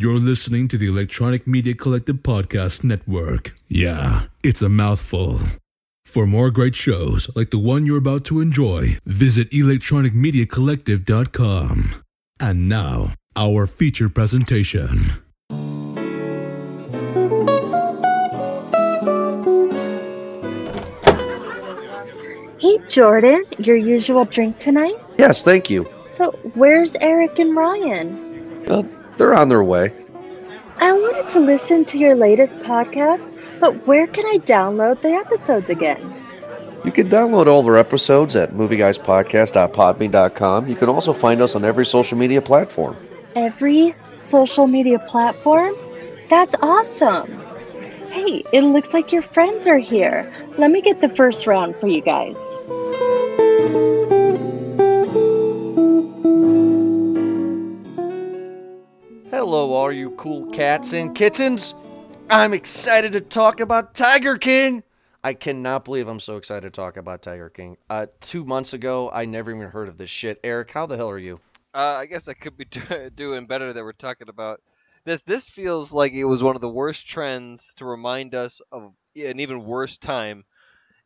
You're listening to the Electronic Media Collective Podcast Network. Yeah, it's a mouthful. For more great shows like the one you're about to enjoy, visit electronicmediacollective.com. And now, our feature presentation. Hey, Jordan, your usual drink tonight? Yes, thank you. So, where's Eric and Ryan? Well, they're on their way. I wanted to listen to your latest podcast, but where can I download the episodes again? You can download all of our episodes at movieguyspodcast.podbean.com. You can also find us on every social media platform. Every social media platform? That's awesome! Hey, it looks like your friends are here. Let me get the first round for you guys. Hello, all you cool cats and kittens. I'm excited to talk about Tiger King. I cannot believe I'm so excited to talk about Tiger King. Uh, two months ago, I never even heard of this shit. Eric, how the hell are you? Uh, I guess I could be do- doing better that we're talking about this. This feels like it was one of the worst trends to remind us of an even worse time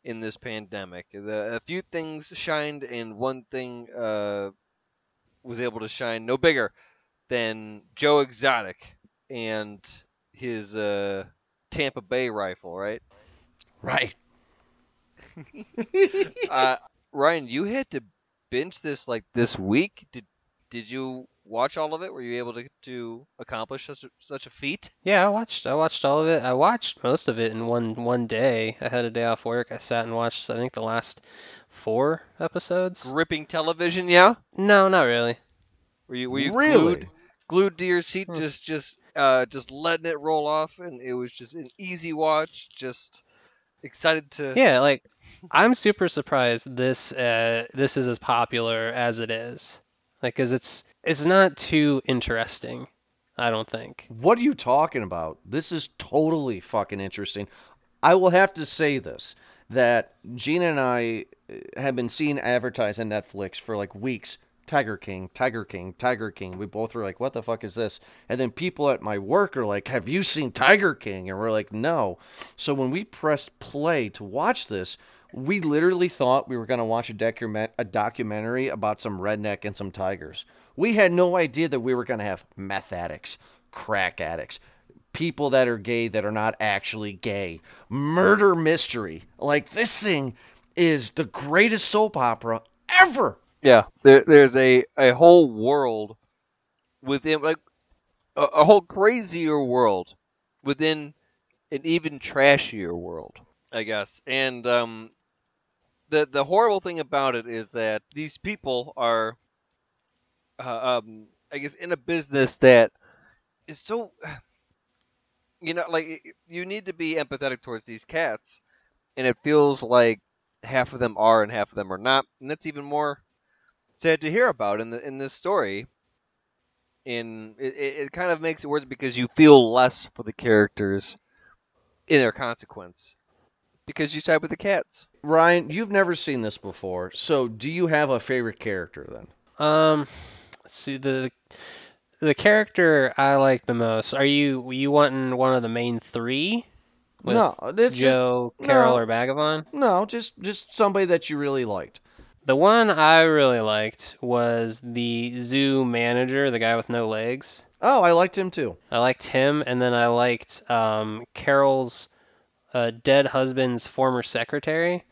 in this pandemic. The, a few things shined, and one thing uh, was able to shine no bigger than Joe Exotic and his uh, Tampa Bay rifle, right? Right. uh, Ryan, you had to binge this like this week. Did did you watch all of it? Were you able to to accomplish such a, such a feat? Yeah, I watched. I watched all of it. I watched most of it in one one day. I had a day off work. I sat and watched. I think the last four episodes. Gripping television, yeah. No, not really. Were you were you Really? glued glued to your seat, Hmm. just just uh just letting it roll off, and it was just an easy watch. Just excited to. Yeah, like I'm super surprised this uh this is as popular as it is. Like, cause it's it's not too interesting. I don't think. What are you talking about? This is totally fucking interesting. I will have to say this that Gina and I uh, have been seeing advertised on Netflix for like weeks. Tiger King, Tiger King, Tiger King. We both were like, what the fuck is this? And then people at my work are like, have you seen Tiger King? And we're like, no. So when we pressed play to watch this, we literally thought we were going to watch a, document- a documentary about some redneck and some tigers. We had no idea that we were going to have meth addicts, crack addicts, people that are gay that are not actually gay, murder mystery. Like this thing is the greatest soap opera ever. Yeah, there, there's a, a whole world within, like, a, a whole crazier world within an even trashier world, I guess. And um, the the horrible thing about it is that these people are, uh, um, I guess, in a business that is so, you know, like you need to be empathetic towards these cats, and it feels like half of them are and half of them are not, and that's even more sad to hear about in the in this story. In it, it, it kind of makes it worse because you feel less for the characters in their consequence because you side with the cats. Ryan, you've never seen this before, so do you have a favorite character then? Um, let's see the the character I like the most. Are you you wanting one of the main three? With no, it's Joe, Carol, no. or Bhagavan? just no, just just somebody that you really liked. The one I really liked was the zoo manager, the guy with no legs. Oh, I liked him too. I liked him, and then I liked um, Carol's uh, dead husband's former secretary,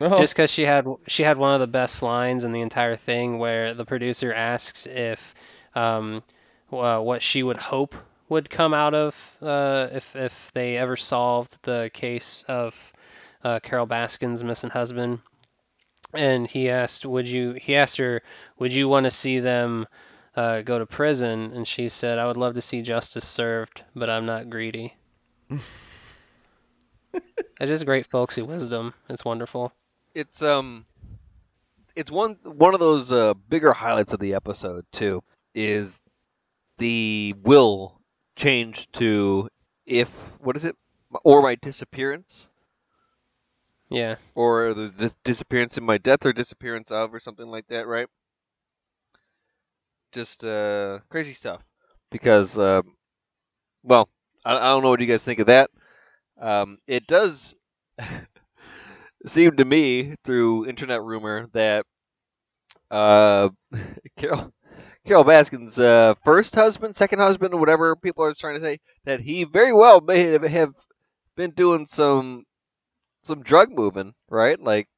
Oh, just because she had she had one of the best lines in the entire thing, where the producer asks if um, uh, what she would hope would come out of uh, if if they ever solved the case of uh, Carol Baskin's missing husband. And he asked, "Would you?" He asked her, "Would you want to see them uh, go to prison?" And she said, "I would love to see justice served, but I'm not greedy." it's just great folksy wisdom. It's wonderful. It's um, it's one one of those uh, bigger highlights of the episode too. Is the will change to if what is it or my disappearance Yeah. or the dis- disappearance in my death or disappearance of or something like that, right? Just uh, crazy stuff because uh, well, I, I don't know what you guys think of that. Um, it does seem to me through internet rumor that uh, Carol Carol Baskin's uh, first husband, second husband, whatever people are trying to say, that he very well may have- have been doing some some drug moving, right? Like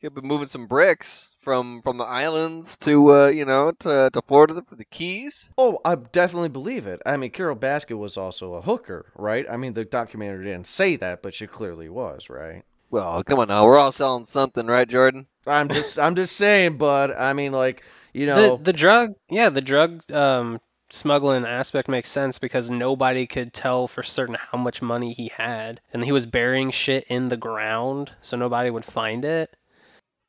he'd been moving some bricks from from the islands to uh, you know to to Florida for the Keys. Oh, I definitely believe it. I mean, Carol Basket was also a hooker, right? I mean, the documentary didn't say that, but she clearly was, right? Well, come on now, we're all selling something, right, Jordan? I'm just, I'm just saying, but I mean, like, you know, The the drug, yeah, the drug um, smuggling aspect makes sense because nobody could tell for certain how much money he had, and he was burying shit in the ground, so nobody would find it.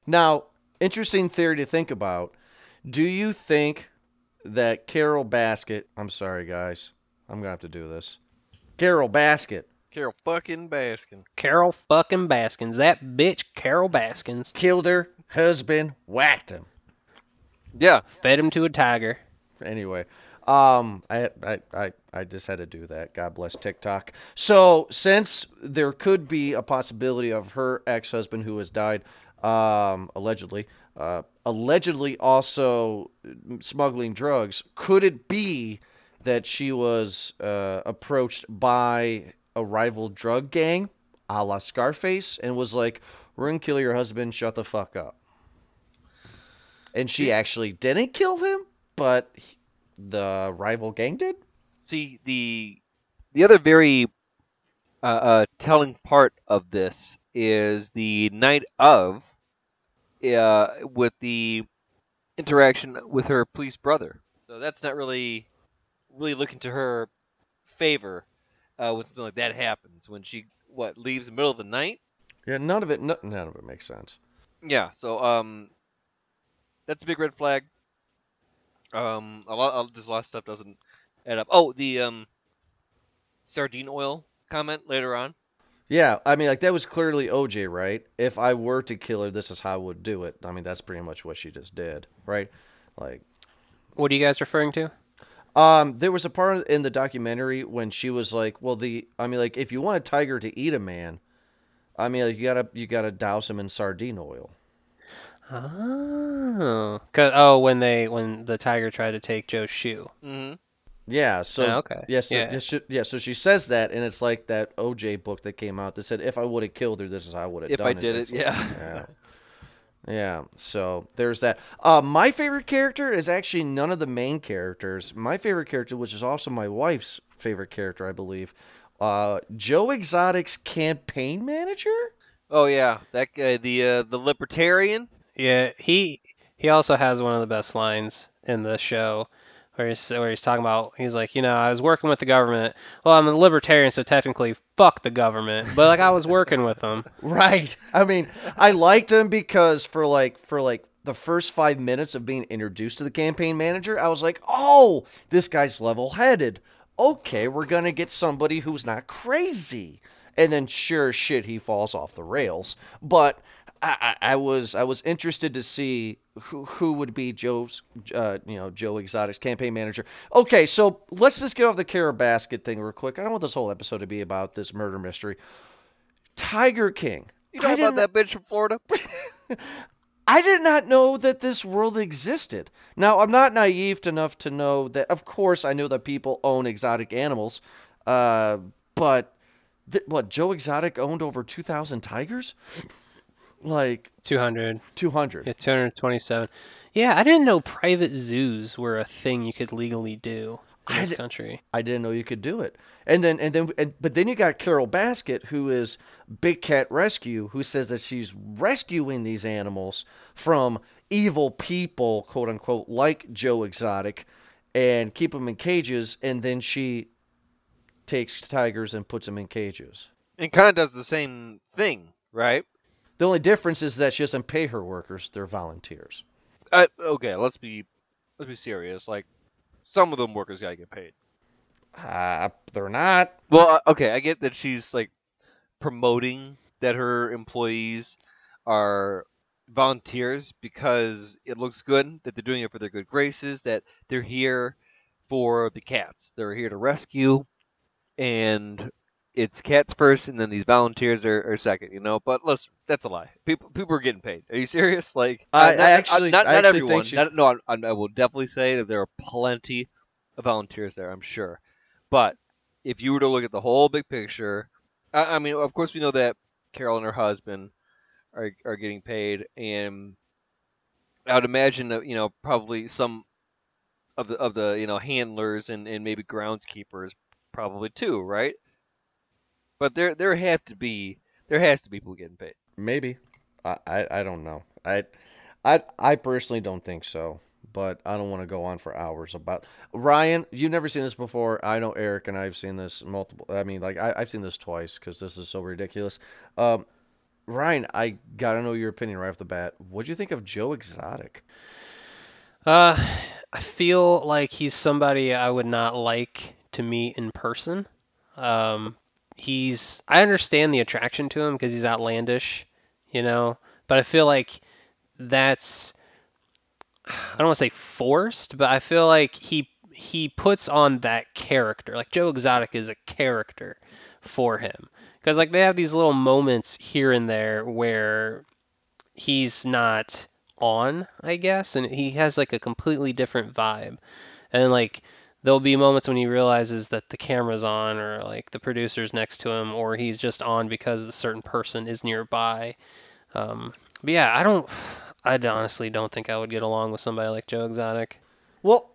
Now, interesting theory to think about. Do you think that Carol Basket, I'm sorry, guys, I'm going to have to do this. Carol Basket Carol fucking Baskin. Carol fucking Baskins, that bitch Carol Baskins, killed her husband, whacked him. Yeah, fed him to a tiger. Anyway, um, I, I, I, I just had to do that. God bless TikTok. So, since there could be a possibility of her ex husband who has died, um, allegedly, uh, allegedly also smuggling drugs, could it be that she was uh, approached by a rival drug gang, a la Scarface, and was like, "We're gonna kill your husband. Shut the fuck up." And she actually didn't kill him, but the rival gang did. See the the other very uh, uh, telling part of this is the night of, uh, with the interaction with her police brother. So that's not really really looking to her favor uh, when something like that happens. When she what leaves in the middle of the night. Yeah, none of it. No, none of it makes sense. Yeah. So um, that's a big red flag. Um, a lot, just a lot of stuff doesn't add up. Oh, the um, sardine oil comment later on. Yeah, I mean, like that was clearly OJ, right? If I were to kill her, this is how I would do it. I mean, that's pretty much what she just did, right? Like, What are you guys referring to? um, there was a part in the documentary when she was like, "Well, the, I mean, like, if you want a tiger to eat a man, I mean, like, you gotta, you gotta douse him in sardine oil." Oh, 'Cause- oh, when they when the tiger tried to take Joe's shoe. Mm-hmm. Yeah. So Oh, okay. Yeah. So, Yeah. yeah. she- yeah. So she says that, and it's like that OJ book that came out that said, "If I would have killed her, this is how I would have If done I it." did It's it, like- yeah. yeah. Yeah, so there's that. Uh, my favorite character is actually none of the main characters. My favorite character, which is also my wife's favorite character, I believe, uh, Joe Exotic's campaign manager. Oh yeah, that guy, the uh, the libertarian. Yeah, he he also has one of the best lines in the show where he's where he's talking about he's like, you know, I was working with the government. Well, I'm a libertarian, so technically fuck the government, but like I was working with them. Right. I mean, I liked him because for like for like the first five minutes of being introduced to the campaign manager, I was like, oh, this guy's level headed. Okay, we're gonna get somebody who's not crazy. And then sure shit he falls off the rails. But I, I, I was I was interested to see who who would be Joe's uh, you know Joe Exotic's campaign manager. Okay, so let's just get off the Carol Basket thing real quick. I don't want this whole episode to be about this murder mystery. Tiger King. You I know about that bitch from Florida? I did not know that this world existed. Now, I'm not naive enough to know that, of course, I know that people own exotic animals, uh, but th- what, Joe Exotic owned over 2,000 tigers? Like 200, 200. yeah, 227. Yeah, I didn't know private zoos were a thing you could legally do in I this di- country. I didn't know you could do it. And then, and then, and, but then you got Carol Basket, who is Big Cat Rescue, who says that she's rescuing these animals from evil people, quote unquote, like Joe Exotic, and keep them in cages. And then she takes tigers and puts them in cages. and kind of does the same thing, right? The only difference is that she doesn't pay her workers; they're volunteers. Uh, okay, let's be let's be serious. Like some of them workers gotta get paid. Uh, they're not. Well, uh, okay, I get that she's like promoting that her employees are volunteers because it looks good that they're doing it for their good graces, that they're here for the cats. They're here to rescue, and it's cats first, and then these volunteers are, are second. You know, but listen, that's a lie. People people are getting paid. Are you serious? Like, I- uh, I actually- not, I not actually everyone. she- Not, no, I, I will definitely say that there are plenty of volunteers there. I'm sure, but if you were to look at the whole big picture, I, I mean, of course, we know that Carol and her husband are are getting paid, and I would imagine that you know probably some of the of the you know handlers and, and maybe groundskeepers probably too, right? But there there have to be there has to be people getting paid. Maybe. I, I, I don't know. I, I I personally don't think so. But I don't want to go on for hours about Ryan. You've never seen this before. I know Eric and I've seen this multiple. I mean, like I, I've seen this twice because this is so ridiculous. Um, Ryan, I gotta know your opinion right off the bat. What do you think of Joe Exotic? Uh, I feel like he's somebody I would not like to meet in person. Um, he's I understand the attraction to him because he's outlandish, you know, but I feel like that's I don't want to say forced, but I feel like he he puts on that character. Like Joe Exotic is a character for him because like they have these little moments here and there where he's not on, I guess, and he has like a completely different vibe. And like there'll be moments when he realizes that the camera's on or like the producer's next to him or he's just on because the certain person is nearby. Um, but yeah, I don't I honestly don't think I would get along with somebody like Joe Exotic. Well,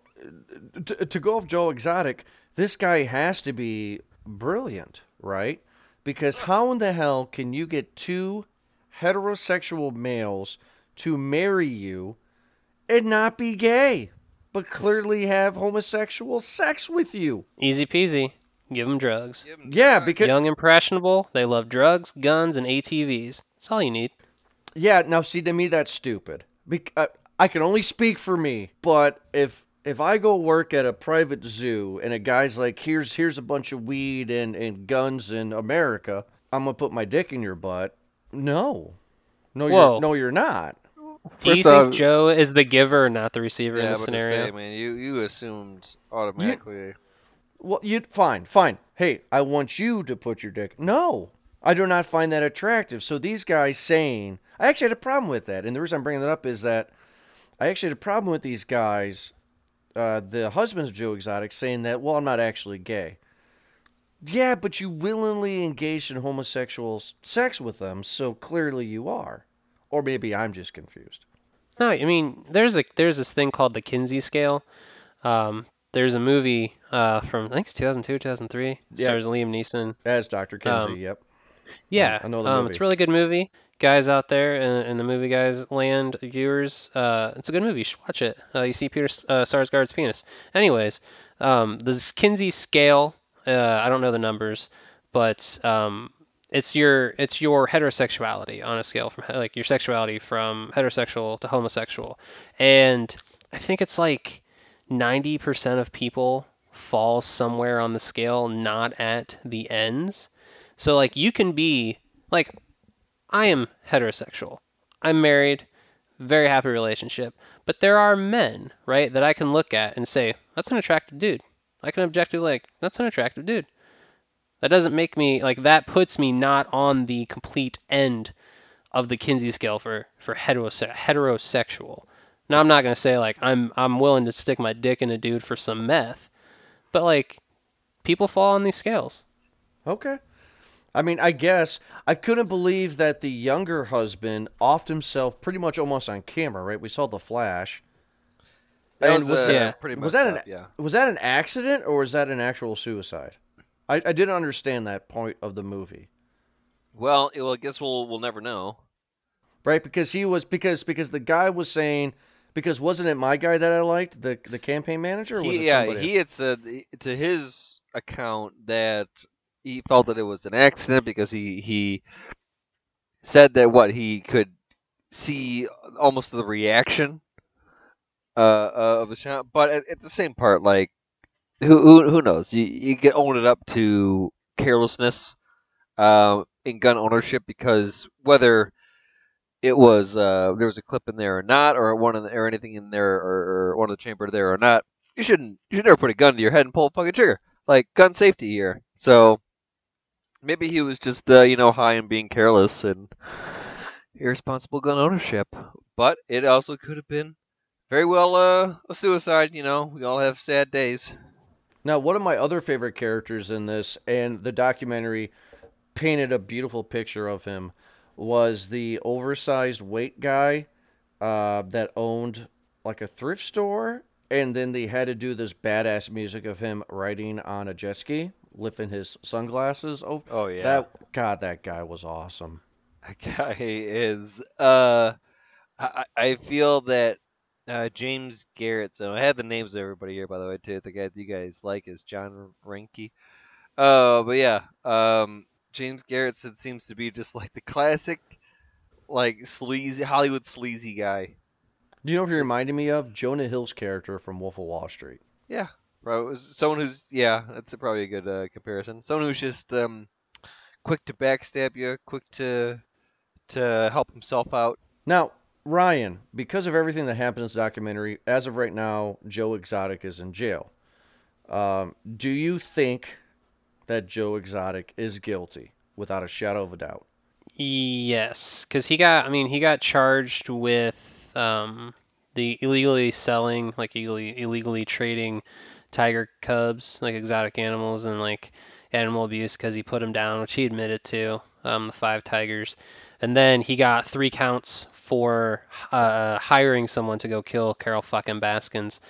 to, to go off Joe Exotic, this guy has to be brilliant, right? Because how in the hell can you get two heterosexual males to marry you and not be gay, but clearly have homosexual sex with you? Easy peasy. Give them drugs. Yeah, because Young impressionable, they love drugs, guns, and ATVs. That's all you need. Yeah, now see to me that's stupid. Bec- uh, I can only speak for me, but if if I go work at a private zoo and a guy's like, "Here's here's a bunch of weed and and guns in America," I'm gonna put my dick in your butt. No, no, Whoa. you're no, you're not. Do you First think Joe is the giver, not the receiver Yeah, in I this was about to scenario? say, man, you you assumed automatically. Well, you fine, fine. Hey, I want you to put your dick. No, I do not find that attractive. So these guys saying, I actually had a problem with that, and the reason I'm bringing that up is that I actually had a problem with these guys, uh, the husbands of Joe Exotic, saying that, well, I'm not actually gay. Yeah, but you willingly engaged in homosexual sex with them, so clearly you are. Or maybe I'm just confused. No, I mean there's a there's this thing called the Kinsey scale. Um, there's a movie uh, from I think it's 2002, 2003. Yeah. Stars Liam Neeson. As Dr. Kinsey, Um, yep. Yeah, I know the um, movie. it's a really good movie. Guys out there in, in the movie guys land viewers, uh, it's a good movie. You should watch it. Uh, you see Peter uh, Sarsgaard's penis. Anyways, um, the Kinsey scale. Uh, I don't know the numbers, but um, it's your it's your heterosexuality on a scale from like your sexuality from heterosexual to homosexual, and I think it's like 90% of people fall somewhere on the scale, not at the ends. So like you can be like I am heterosexual. I'm married, very happy relationship. But there are men, right, that I can look at and say, that's an attractive dude. I can objectively like, that's an attractive dude. That doesn't make me like that puts me not on the complete end of the Kinsey scale for for heterose- heterosexual. Now I'm not gonna say like I'm I'm willing to stick my dick in a dude for some meth, but like people fall on these scales. Okay. I mean, I guess I couldn't believe that the younger husband offed himself pretty much almost on camera, right? We saw the flash. That And was, was uh, Yeah. pretty much. Was messed that an yeah. was that an accident or was that an actual suicide? I, I didn't understand that point of the movie, Well, well, I guess we'll we'll never know. right? Because he was because because the guy was saying because wasn't it my guy that I liked the the campaign manager? Or was He, it yeah, somebody he had said to his account that he felt that it was an accident because he he said that what he could see almost the reaction uh, uh, of the shot, but at, at the same part, like who who, who knows? You you get own it up to carelessness um, in gun ownership because whether it was uh, there was a clip in there or not, or one the, or anything in there, or, or one of the chamber there or not, you shouldn't you should never put a gun to your head and pull a fucking trigger. Like gun safety here. So maybe he was just uh, you know high and being careless and irresponsible gun ownership. But it also could have been very well uh, a suicide. You know, we all have sad days. Now, one of my other favorite characters in this, and the documentary painted a beautiful picture of him, was the oversized weight guy uh, that owned like a thrift store, and then they had to do this badass music of him riding on a jet ski, lifting his sunglasses. Oh, Oh yeah, that God, that guy was awesome. that guy is. Uh, I I I feel that uh, James Garrett. So I had the names of everybody here, by the way, too. The guy that you guys like is John Reinke. Uh, but yeah, um, James Garretson seems to be just like the classic, like sleazy Hollywood sleazy guy. Do you know if you're reminding me of Jonah Hill's character from Wolf of Wall Street? Yeah, bro. Was someone who's yeah, that's probably a good uh, comparison. Someone who's just um, quick to backstab you, quick to to help himself out. Now, Ryan, because of everything that happened in this documentary, as of right now, Joe Exotic is in jail. Um, do you think that Joe Exotic is guilty, without a shadow of a doubt? Yes, because he got, I mean, he got charged with um, the illegally selling, like illegally, illegally trading tiger cubs, like exotic animals, and like animal abuse because he put him down, which he admitted to, um, the five tigers. And then he got three counts for uh, hiring someone to go kill Carol fucking Baskins.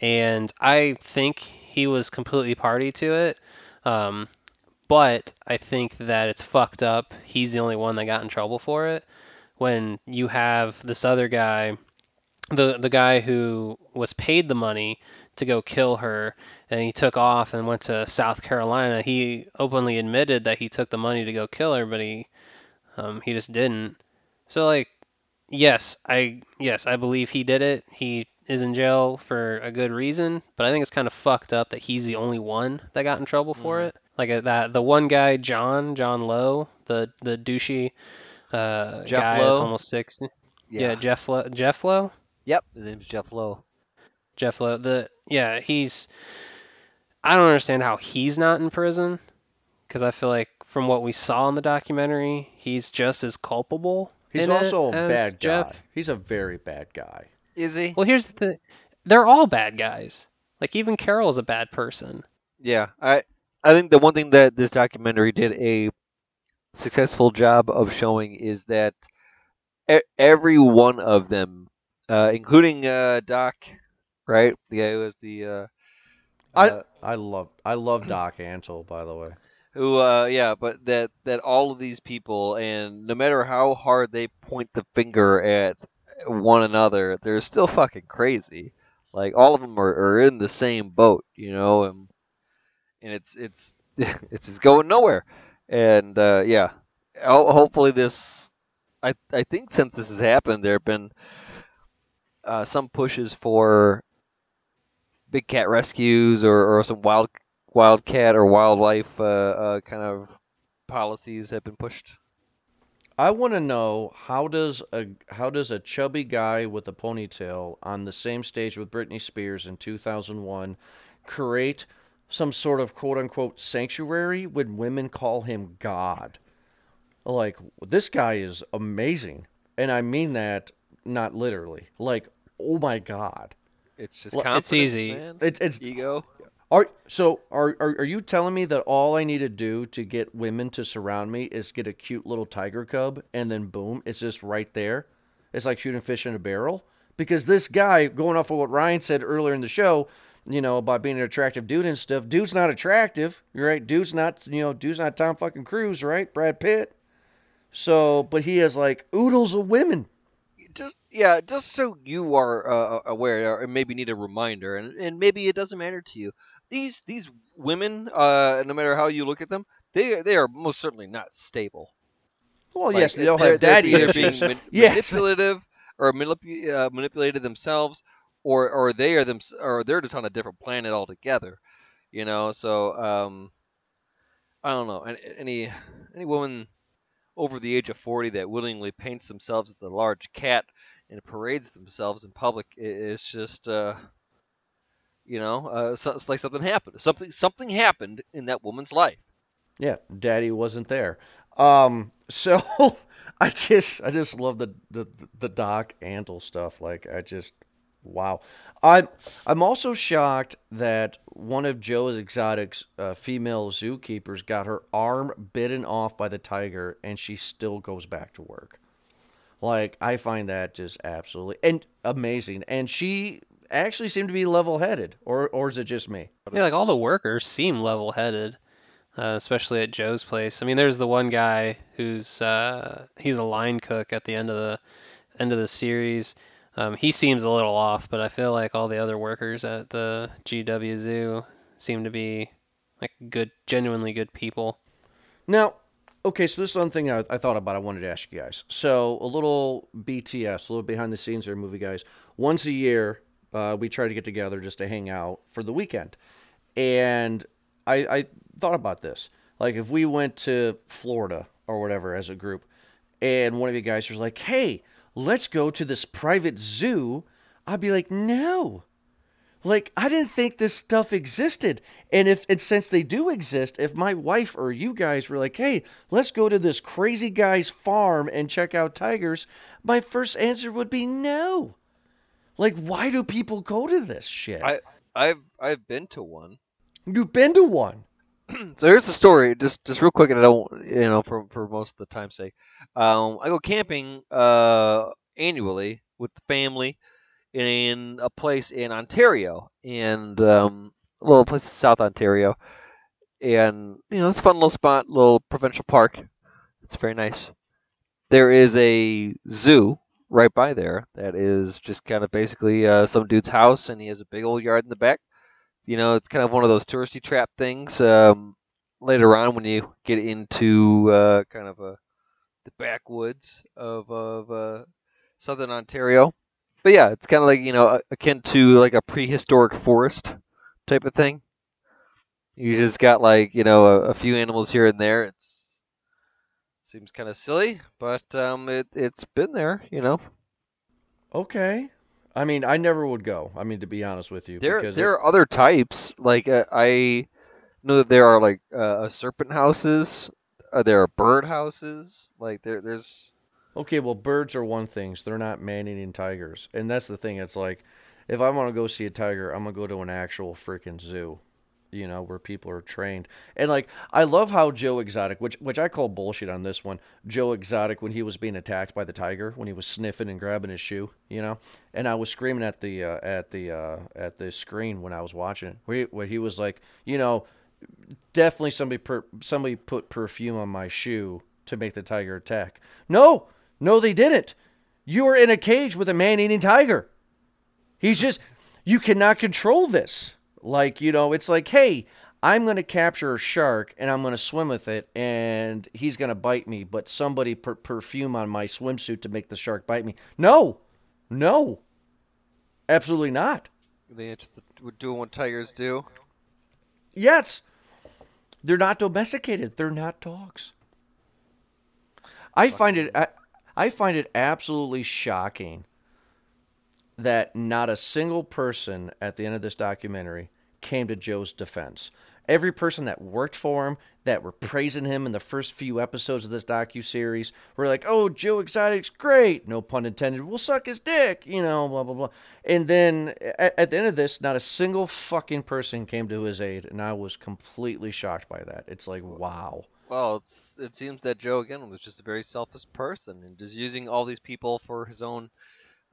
And I think he was completely party to it. Um, but I think that it's fucked up. He's the only one that got in trouble for it. When you have this other guy, the the guy who was paid the money to go kill her, and he took off and went to South Carolina. He openly admitted that he took the money to go kill her, but he um, he just didn't. So like, yes, I yes I believe he did it. He is in jail for a good reason, but I think it's kind of fucked up that he's the only one that got in trouble for it. Like uh, that, the one guy, John, John Lowe, the the douchey uh, Jeff guy Lowe? that's almost sixty. Yeah, Jeff Lowe. Jeff Lowe. Yep, his name's Jeff Lowe. Jeff Lowe. The yeah, he's. I don't understand how he's not in prison, because I feel like from what we saw in the documentary, he's just as culpable. He's also a as bad guy. He's a very bad guy. Is he? Well, here's the thing: they're all bad guys. Like even Carol is a bad person. Yeah, I I think the one thing that this documentary did a successful job of showing is that e- every one of them, uh, including uh, Doc, right, the guy who was the uh, I uh, I love I love Doc Antle, by the way. who uh, yeah, but that that all of these people, and no matter how hard they point the finger at one another, they're still fucking crazy. Like all of them are, are in the same boat, you know, and and it's it's it's just going nowhere. And uh, yeah, hopefully this. I I think since this has happened, there have been uh, some pushes for big cat rescues or, or some wild wildcat or wildlife uh, uh, kind of policies have been pushed. I want to know how does a how does a chubby guy with a ponytail on the same stage with Britney Spears in 2001 create some sort of quote unquote sanctuary when women call him God? Like this guy is amazing, and I mean that not literally. Like oh my God, It's just Well, confidence, it's easy. man. it's it's ego. Are so are, are are you telling me that all I need to do to get women to surround me is get a cute little tiger cub and then boom, it's just right there? It's like shooting fish in a barrel? Because this guy, going off of what Ryan said earlier in the show, you know, about being an attractive dude and stuff, dude's not attractive, right? Dude's not you know, dude's not Tom fucking Cruise, right? Brad Pitt. So but he has like oodles of women. Just yeah, just so you are uh, aware, or maybe need a reminder, and, and maybe it doesn't matter to you. These these women, uh, no matter how you look at them, they they are most certainly not stable. Well, Like, yes, they all have daddy either being man- yes. manipulative or manipu- uh, manipulated themselves, or or they are them, or they're just on a different planet altogether. You know, so um, I don't know. Any, any woman over the age of forty that willingly paints themselves as a large cat and parades themselves in public is just uh, You know, uh, it's like something happened. Something something happened in that woman's life. Yeah, Daddy wasn't there. Um, so I just I just love the the the Doc Antle stuff. Like I just wow. I'm I'm also shocked that one of Joe's Exotic's uh, female zookeepers got her arm bitten off by the tiger, and she still goes back to work. Like I find that just absolutely and amazing. And she actually seemed to be level headed, or or is it just me? Yeah, like all the workers seem level headed, uh, especially at Joe's place. I mean, there's the one guy who's uh, he's a line cook at the end of the end of the series. Um, he seems a little off, but I feel like all the other workers at the GW Zoo seem to be like good, genuinely good people. Now, okay, so this is one thing I, I thought about. I wanted to ask you guys. So a little BTS, a little behind the scenes here, movie guys. Once a year, uh, we try to get together just to hang out for the weekend, and I, I thought about this. Like if we went to Florida or whatever as a group, and one of you guys was like, "Hey, let's go to this private zoo," I'd be like, "No." Like I didn't think this stuff existed, and if and since they do exist, if my wife or you guys were like, "Hey, let's go to this crazy guy's farm and check out tigers," my first answer would be no. Like, why do people go to this shit? I I've I've been to one. You've been to one. so here's the story, just just real quick, and I don't, you know, for for most of the time's sake. Um, I go camping uh annually with the family in a place in Ontario, and um, a little place in South Ontario, and you know, it's a fun little spot, little provincial park. It's very nice. There is a zoo right by there that is just kind of basically uh, some dude's house, and he has a big old yard in the back. You know, it's kind of one of those touristy trap things. Um, later on, when you get into uh, kind of a, the backwoods of of uh, southern Ontario, but yeah, it's kind of like you know akin to like a prehistoric forest type of thing. You just got like you know a, a few animals here and there. It's seems kind of silly, but um, it it's been there, you know. Okay. I mean, I never would go. I mean, to be honest with you, There there it- are other types. Like uh, I know that there are like uh, serpent houses. Uh, there are bird houses. Like there there's Okay, well, birds are one thing. So they're not man-eating tigers, and that's the thing. It's like, if I want to go see a tiger, I'm gonna go to an actual freaking zoo, you know, where people are trained. And like, I love how Joe Exotic, which which I call bullshit on this one, Joe Exotic when he was being attacked by the tiger, when he was sniffing and grabbing his shoe, you know, and I was screaming at the uh, at the uh, at the screen when I was watching it, where he, where he was like, you know, definitely somebody per, somebody put perfume on my shoe to make the tiger attack. No, no, they didn't. You are in a cage with a man-eating tiger. He's just you cannot control this. Like you know, it's like, hey, I'm going to capture a shark and I'm going to swim with it, and he's going to bite me. But somebody put perfume on my swimsuit to make the shark bite me. No, no, absolutely not. they just doing what tigers do. Yes. They're not domesticated. They're not dogs. I find it I, I find it absolutely shocking that not a single person at the end of this documentary came to Joe's defense. Every person that worked for him, that were praising him in the first few episodes of this docu series, were like, "Oh, Joe Exotic's great." No pun intended. We'll suck his dick, you know, blah blah blah. And then at, at the end of this, not a single fucking person came to his aid, and I was completely shocked by that. It's like, wow. Well, it seems that Joe again was just a very selfish person and just using all these people for his own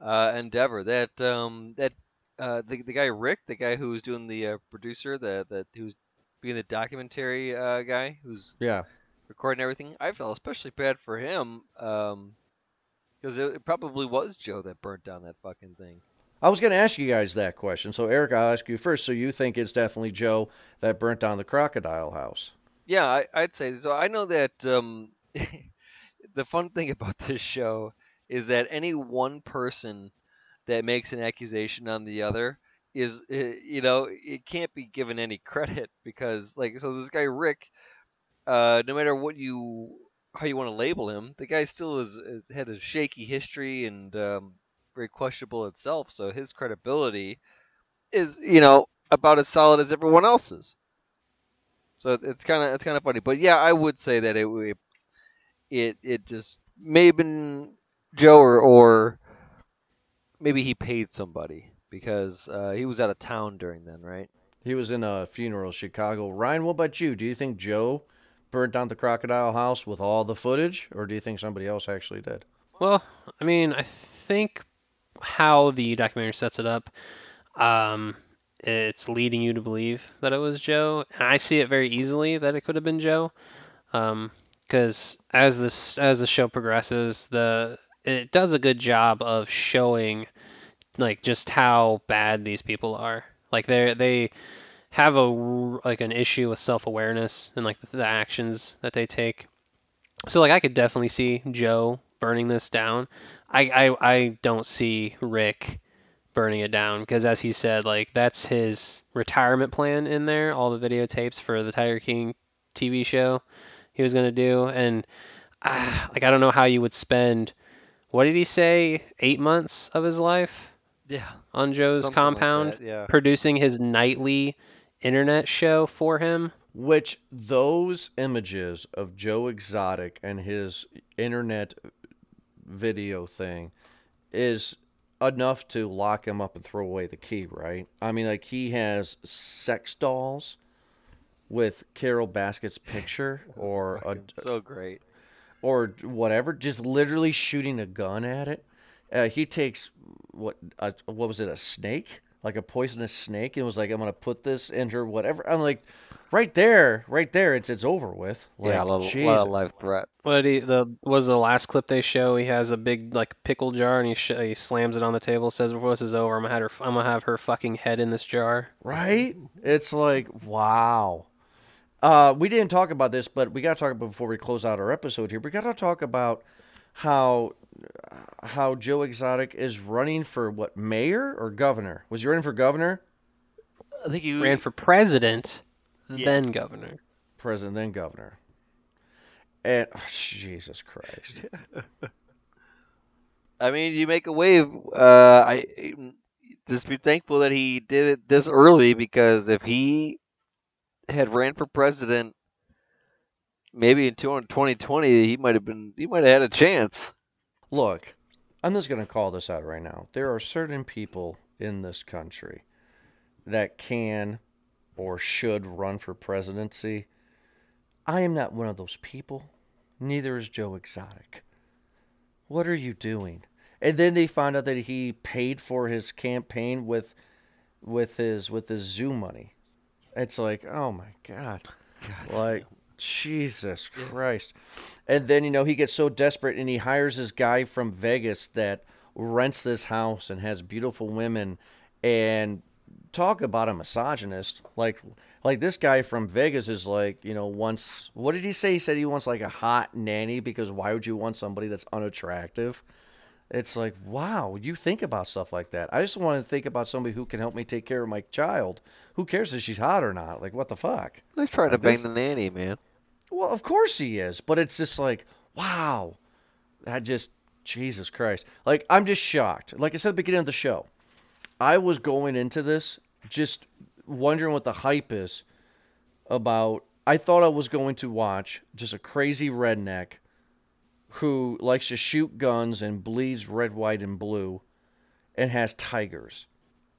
uh, endeavor. That um that uh the the guy Rick, the guy who was doing the uh, producer, the the who's being the documentary uh, guy who's Yeah. recording everything. I felt especially bad for him um because it, it probably was Joe that burnt down that fucking thing. I was going to ask you guys that question. So, Eric, I'll ask you first. So, you think it's definitely Joe that burnt down the crocodile house? Yeah, I, I'd say so. I know that um, the fun thing about this show is that any one person that makes an accusation on the other is, uh, you know, it can't be given any credit because, like, so this guy Rick, uh, no matter what you how you want to label him, the guy still is, had a shaky history and um, very questionable itself. So his credibility is, you know, about as solid as everyone else's. So it's kind of it's kind of funny, but yeah, I would say that it it, it just may have been Joe or, or maybe he paid somebody because uh, he was out of town during then, right? He was in a funeral in Chicago. Ryan, what about you? Do you think Joe burnt down the crocodile house with all the footage, or do you think somebody else actually did? Well, I mean, I think how the documentary sets it up, um, it's leading you to believe that it was Joe. And I see it very easily that it could have been Joe, because as this as the show progresses, the it does a good job of showing like just how bad these people are. Like they they have a like an issue with self awareness and like the, the actions that they take. So like I could definitely see Joe burning this down. I I, I don't see Rick burning it down because as he said like that's his retirement plan in there all the videotapes for the Tiger King TV show he was going to do and ah, like I don't know how you would spend what did he say 8 months of his life Yeah. on Joe's Something like compound that, yeah. producing his nightly internet show for him Which those images of Joe Exotic and his internet video thing is enough to lock him up and throw away the key, right? I mean, like he has sex dolls with Carol Baskett's picture or a, so great. Or whatever, just literally shooting a gun at it. Uh, he takes what uh, what was it a snake, like a poisonous snake, and was like, "I'm gonna put this in her, whatever." I'm like, right there, right there, it's it's over with. Like, yeah, a lot, of- lot of life threat. What he the was the last clip they show? He has a big like pickle jar and he sh- he slams it on the table. Says before this is over, I'm gonna have her I'm gonna have her fucking head in this jar. right? It's like wow. Uh, we didn't talk about this, but we got to talk about before we close out our episode here. We got to talk about how how Joe Exotic is running for what mayor or governor? Was he running for governor? I think you Ran for president, Yeah. then governor. president then governor. And oh, Jesus Christ. I mean, you make a wave. Uh, I just be thankful that he did it this early because if he had ran for president, maybe in 2020, he might have been. He might have had a chance. Look, I'm just going to call this out right now. There are certain people in this country that can or should run for presidency. I am not one of those people. Neither is Joe Exotic. What are you doing? And then they found out that he paid for his campaign with with his with his zoo money. It's like, oh my god. Like Jesus Christ. And then, you know, he gets so desperate and he hires this guy from Vegas that rents this house and has beautiful women and talk about a misogynist. Like like this guy from Vegas is like, you know, once what did he say? He said he wants like a hot nanny because why would you want somebody that's unattractive? It's like, wow, you think about stuff like that. I just want to think about somebody who can help me take care of my child. Who cares if she's hot or not? Like, what the fuck? He's trying to Uh, bang this- the nanny, man. Well, of course he is, but it's just like, wow, that just Jesus Christ. Like I'm just shocked. Like I said at the beginning of the show, I was going into this just wondering what the hype is about. I thought I was going to watch just a crazy redneck who likes to shoot guns and bleeds red, white, and blue, and has tigers.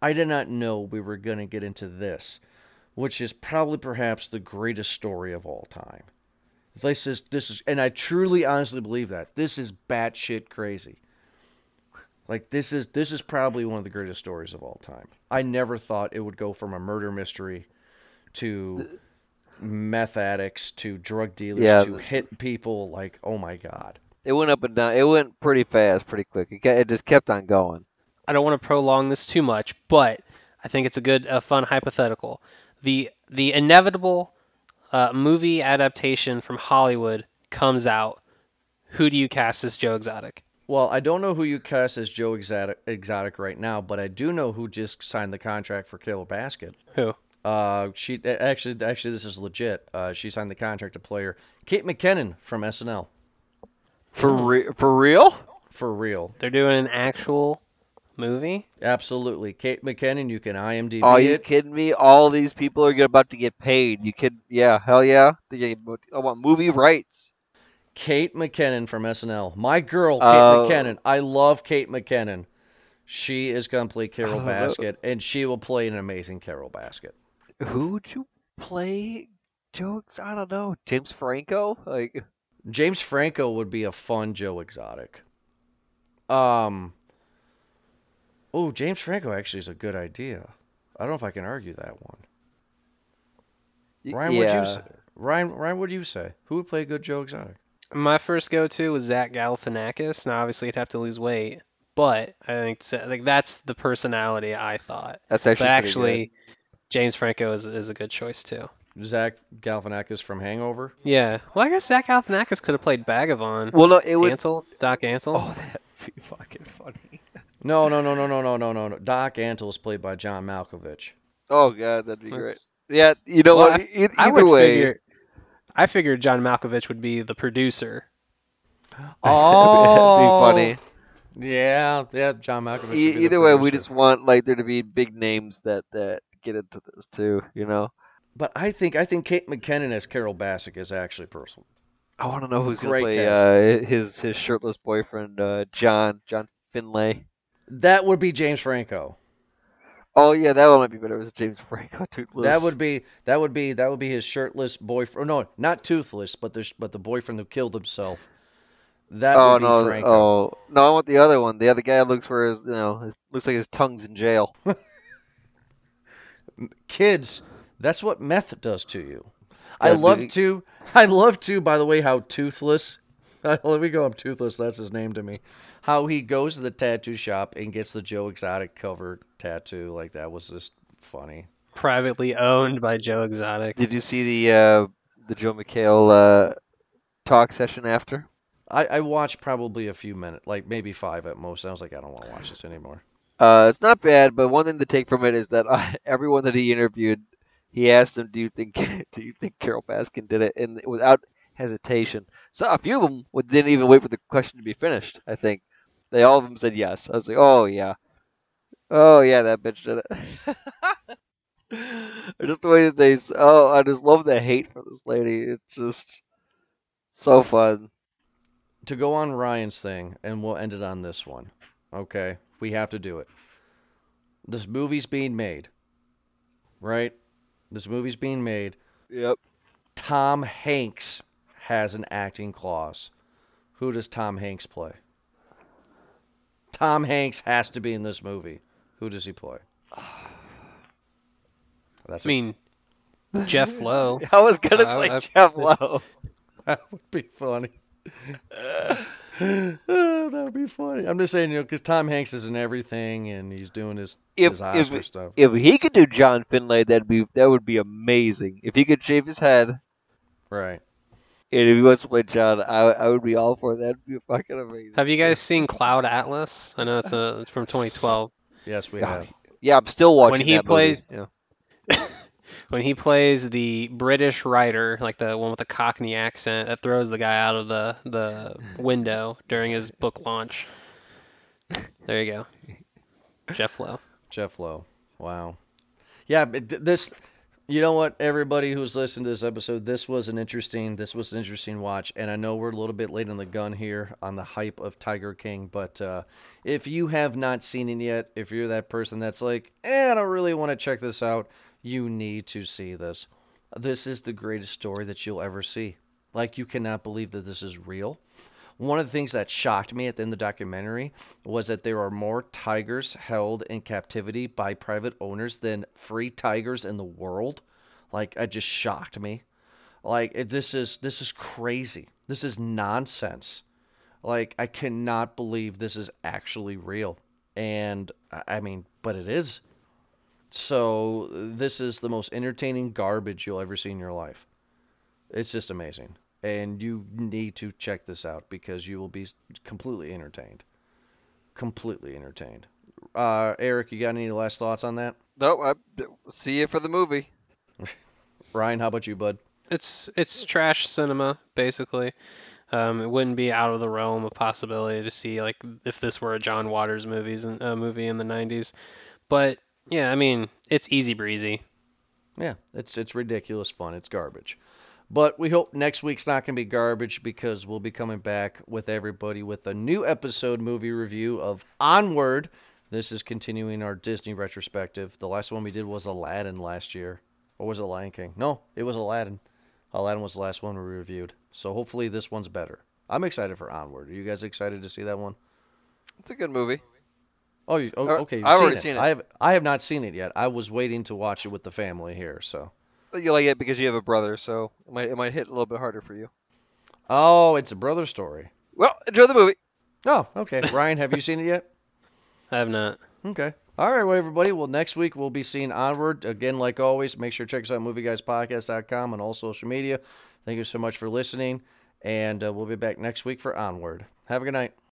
I did not know we were going to get into this, which is probably perhaps the greatest story of all time. This is this is, and I truly, honestly believe that this is batshit crazy. Like this is this is probably one of the greatest stories of all time. I never thought it would go from a murder mystery to meth addicts to drug dealers Yeah. to hit people. Like, oh my god. It went up and down. It went pretty fast, pretty quick. It, it just kept on going. I don't want to prolong this too much, but I think it's a good, a fun hypothetical. The the inevitable uh, movie adaptation from Hollywood comes out. Who do you cast as Joe Exotic? Well, I don't know who you cast as Joe Exotic, Exotic right now, but I do know who just signed the contract for Kayla Basket. Who? Uh, she actually, actually, this is legit. Uh, she signed the contract to play her. Kate McKinnon from SNL, For hmm. re- for real? for real. They're doing an actual movie. Absolutely. Kate McKinnon, you can IMDb Are you it. kidding me? All these people are about to get paid. You kid? Yeah, hell yeah. They I want movie rights. Kate McKinnon from SNL. My girl, Kate Oh. McKinnon. I love Kate McKinnon. She is going to play Carol don't know. Basket, and she will play an amazing Carol Basket. Who would you play? Jokes? I don't know. James Franco? Like, James Franco would be a fun Joe Exotic. Um. Oh, James Franco actually is a good idea. I don't know if I can argue that one. Ryan, yeah. what'd you say? Ryan, Ryan, what do you say? Who would play a good Joe Exotic? My first go-to was Zach Galifianakis. Now, obviously, he'd have to lose weight, but I think like that's the personality I thought. That's actually But pretty actually, James Franco is, is a good choice too. Zach Galifianakis from Hangover. Yeah. Well, I guess Zach Galifianakis could have played Bhagavan. Well, no, it would Antle, Doc Antle. Oh, that'd be fucking funny. no, no, no, no, no, no, no, no. Doc Antle is played by John Malkovich. Oh god, that'd be great. Yeah, you know well, what? I, either I way, figure, I figured John Malkovich would be the producer. Oh, that'd be oh! funny. Yeah, yeah, John Malkovich. E- either way, we just want like there to be big names that that get into this too. You know. But I think I think Kate McKinnon as Carol Baskin is actually personal. I want to know who's gonna play uh, his his shirtless boyfriend, uh, John John Finlay. That would be James Franco. Oh yeah, that one might be better. It was James Franco, toothless. That would be that would be that would be his shirtless boyfriend. No, not toothless, but the but the boyfriend who killed himself. That Oh would be no! Franco. Oh no! I want the other one. The other guy looks for his, you know, his, looks like his tongue's in jail. Kids, that's what meth does to you. I love to. I love to. By the way, how toothless. Let me go I'm toothless. That's his name to me. How he goes to the tattoo shop and gets the Joe Exotic cover tattoo. Like that was just funny. Privately owned by Joe Exotic. Did you see the uh, the Joel McHale uh, talk session after? I, I watched probably a few minutes, like maybe five at most. I was like, I don't want to watch this anymore. Uh, it's not bad, but one thing to take from it is that uh, everyone that he interviewed, he asked them, "Do you think do you think Carol Baskin did it?" And without hesitation, so a few of them didn't even wait for the question to be finished. I think they all of them said yes. I was like, "Oh yeah, oh yeah, that bitch did it." Just the way that they, oh, I just love the hate for this lady. It's just so fun. To go on Ryan's thing, and we'll end it on this one. Okay, we have to do it. This movie's being made, right? This movie's being made. Yep. Tom Hanks has an acting clause. Who does Tom Hanks play? Tom Hanks has to be in this movie. Who does he play? That's I mean, Jeff Lowe. I was gonna Uh, say I- Jeff Lowe. that would be funny. Oh, that would be funny. I'm just saying, you know, because Tom Hanks is in everything and he's doing his, If- his Oscar it- stuff. If he could do John Finlay, that'd be that would be amazing. If he could shave his head Right. and if he wants to play John, I I would be all for that. That'd be fucking amazing. Have you guys seen Cloud Atlas? I know it's a it's from 2012. Yes, we Yeah. have. Yeah, I'm still watching he that movie. Yeah. When he plays the British writer, like the one with the Cockney accent that throws the guy out of the the window during his book launch. There you go. Jeff Lowe. Jeff Lowe. Wow. Yeah, this, you know what, everybody who's listening to this episode, this was an interesting, this was an interesting watch, and I know we're a little bit late on the gun here on the hype of Tiger King, but uh, if you have not seen it yet, if you're that person that's like, eh, I don't really want to check this out, you need to see this. This is the greatest story that you'll ever see. Like you cannot believe that this is real. One of the things that shocked me at the end of the documentary was that there are more tigers held in captivity by private owners than free tigers in the world. Like it just shocked me. Like it, this is this is crazy. This is nonsense. Like I cannot believe this is actually real. And I I mean, but it is. So this is the most entertaining garbage you'll ever see in your life. It's just amazing. And you need to check this out because you will be completely entertained. Completely entertained. Uh, Eric, you got any last thoughts on that? No, I see you for the movie. Ryan, how about you, bud? It's it's trash cinema basically. Um, it wouldn't be out of the realm of possibility to see like if this were a John Waters movies uh, movie in the 90s. But yeah, I mean, it's easy breezy. Yeah, it's it's ridiculous fun. It's garbage. But we hope next week's not going to be garbage because we'll be coming back with everybody with a new episode movie review of Onward. This is continuing our Disney retrospective. The last one we did was Aladdin last year. Or was it Lion King? No, it was Aladdin. Aladdin was the last one we reviewed. So hopefully this one's better. I'm excited for Onward. Are you guys excited to see that one? It's a good movie. Oh, you, oh Uh, okay. You've I've seen already it. seen it. I have. I have not seen it yet. I was waiting to watch it with the family here. So. You like it because you have a brother, so it might it might hit a little bit harder for you. Oh, it's a brother story. Well, enjoy the movie. Oh, okay. Ryan, have you seen it yet? I have not. Okay. All right, well, everybody. Well, next week we'll be seeing Onward. Again, like always, make sure to check us out at movieguyspodcast.com on all social media. Thank you so much for listening, and uh, we'll be back next week for Onward. Have a good night.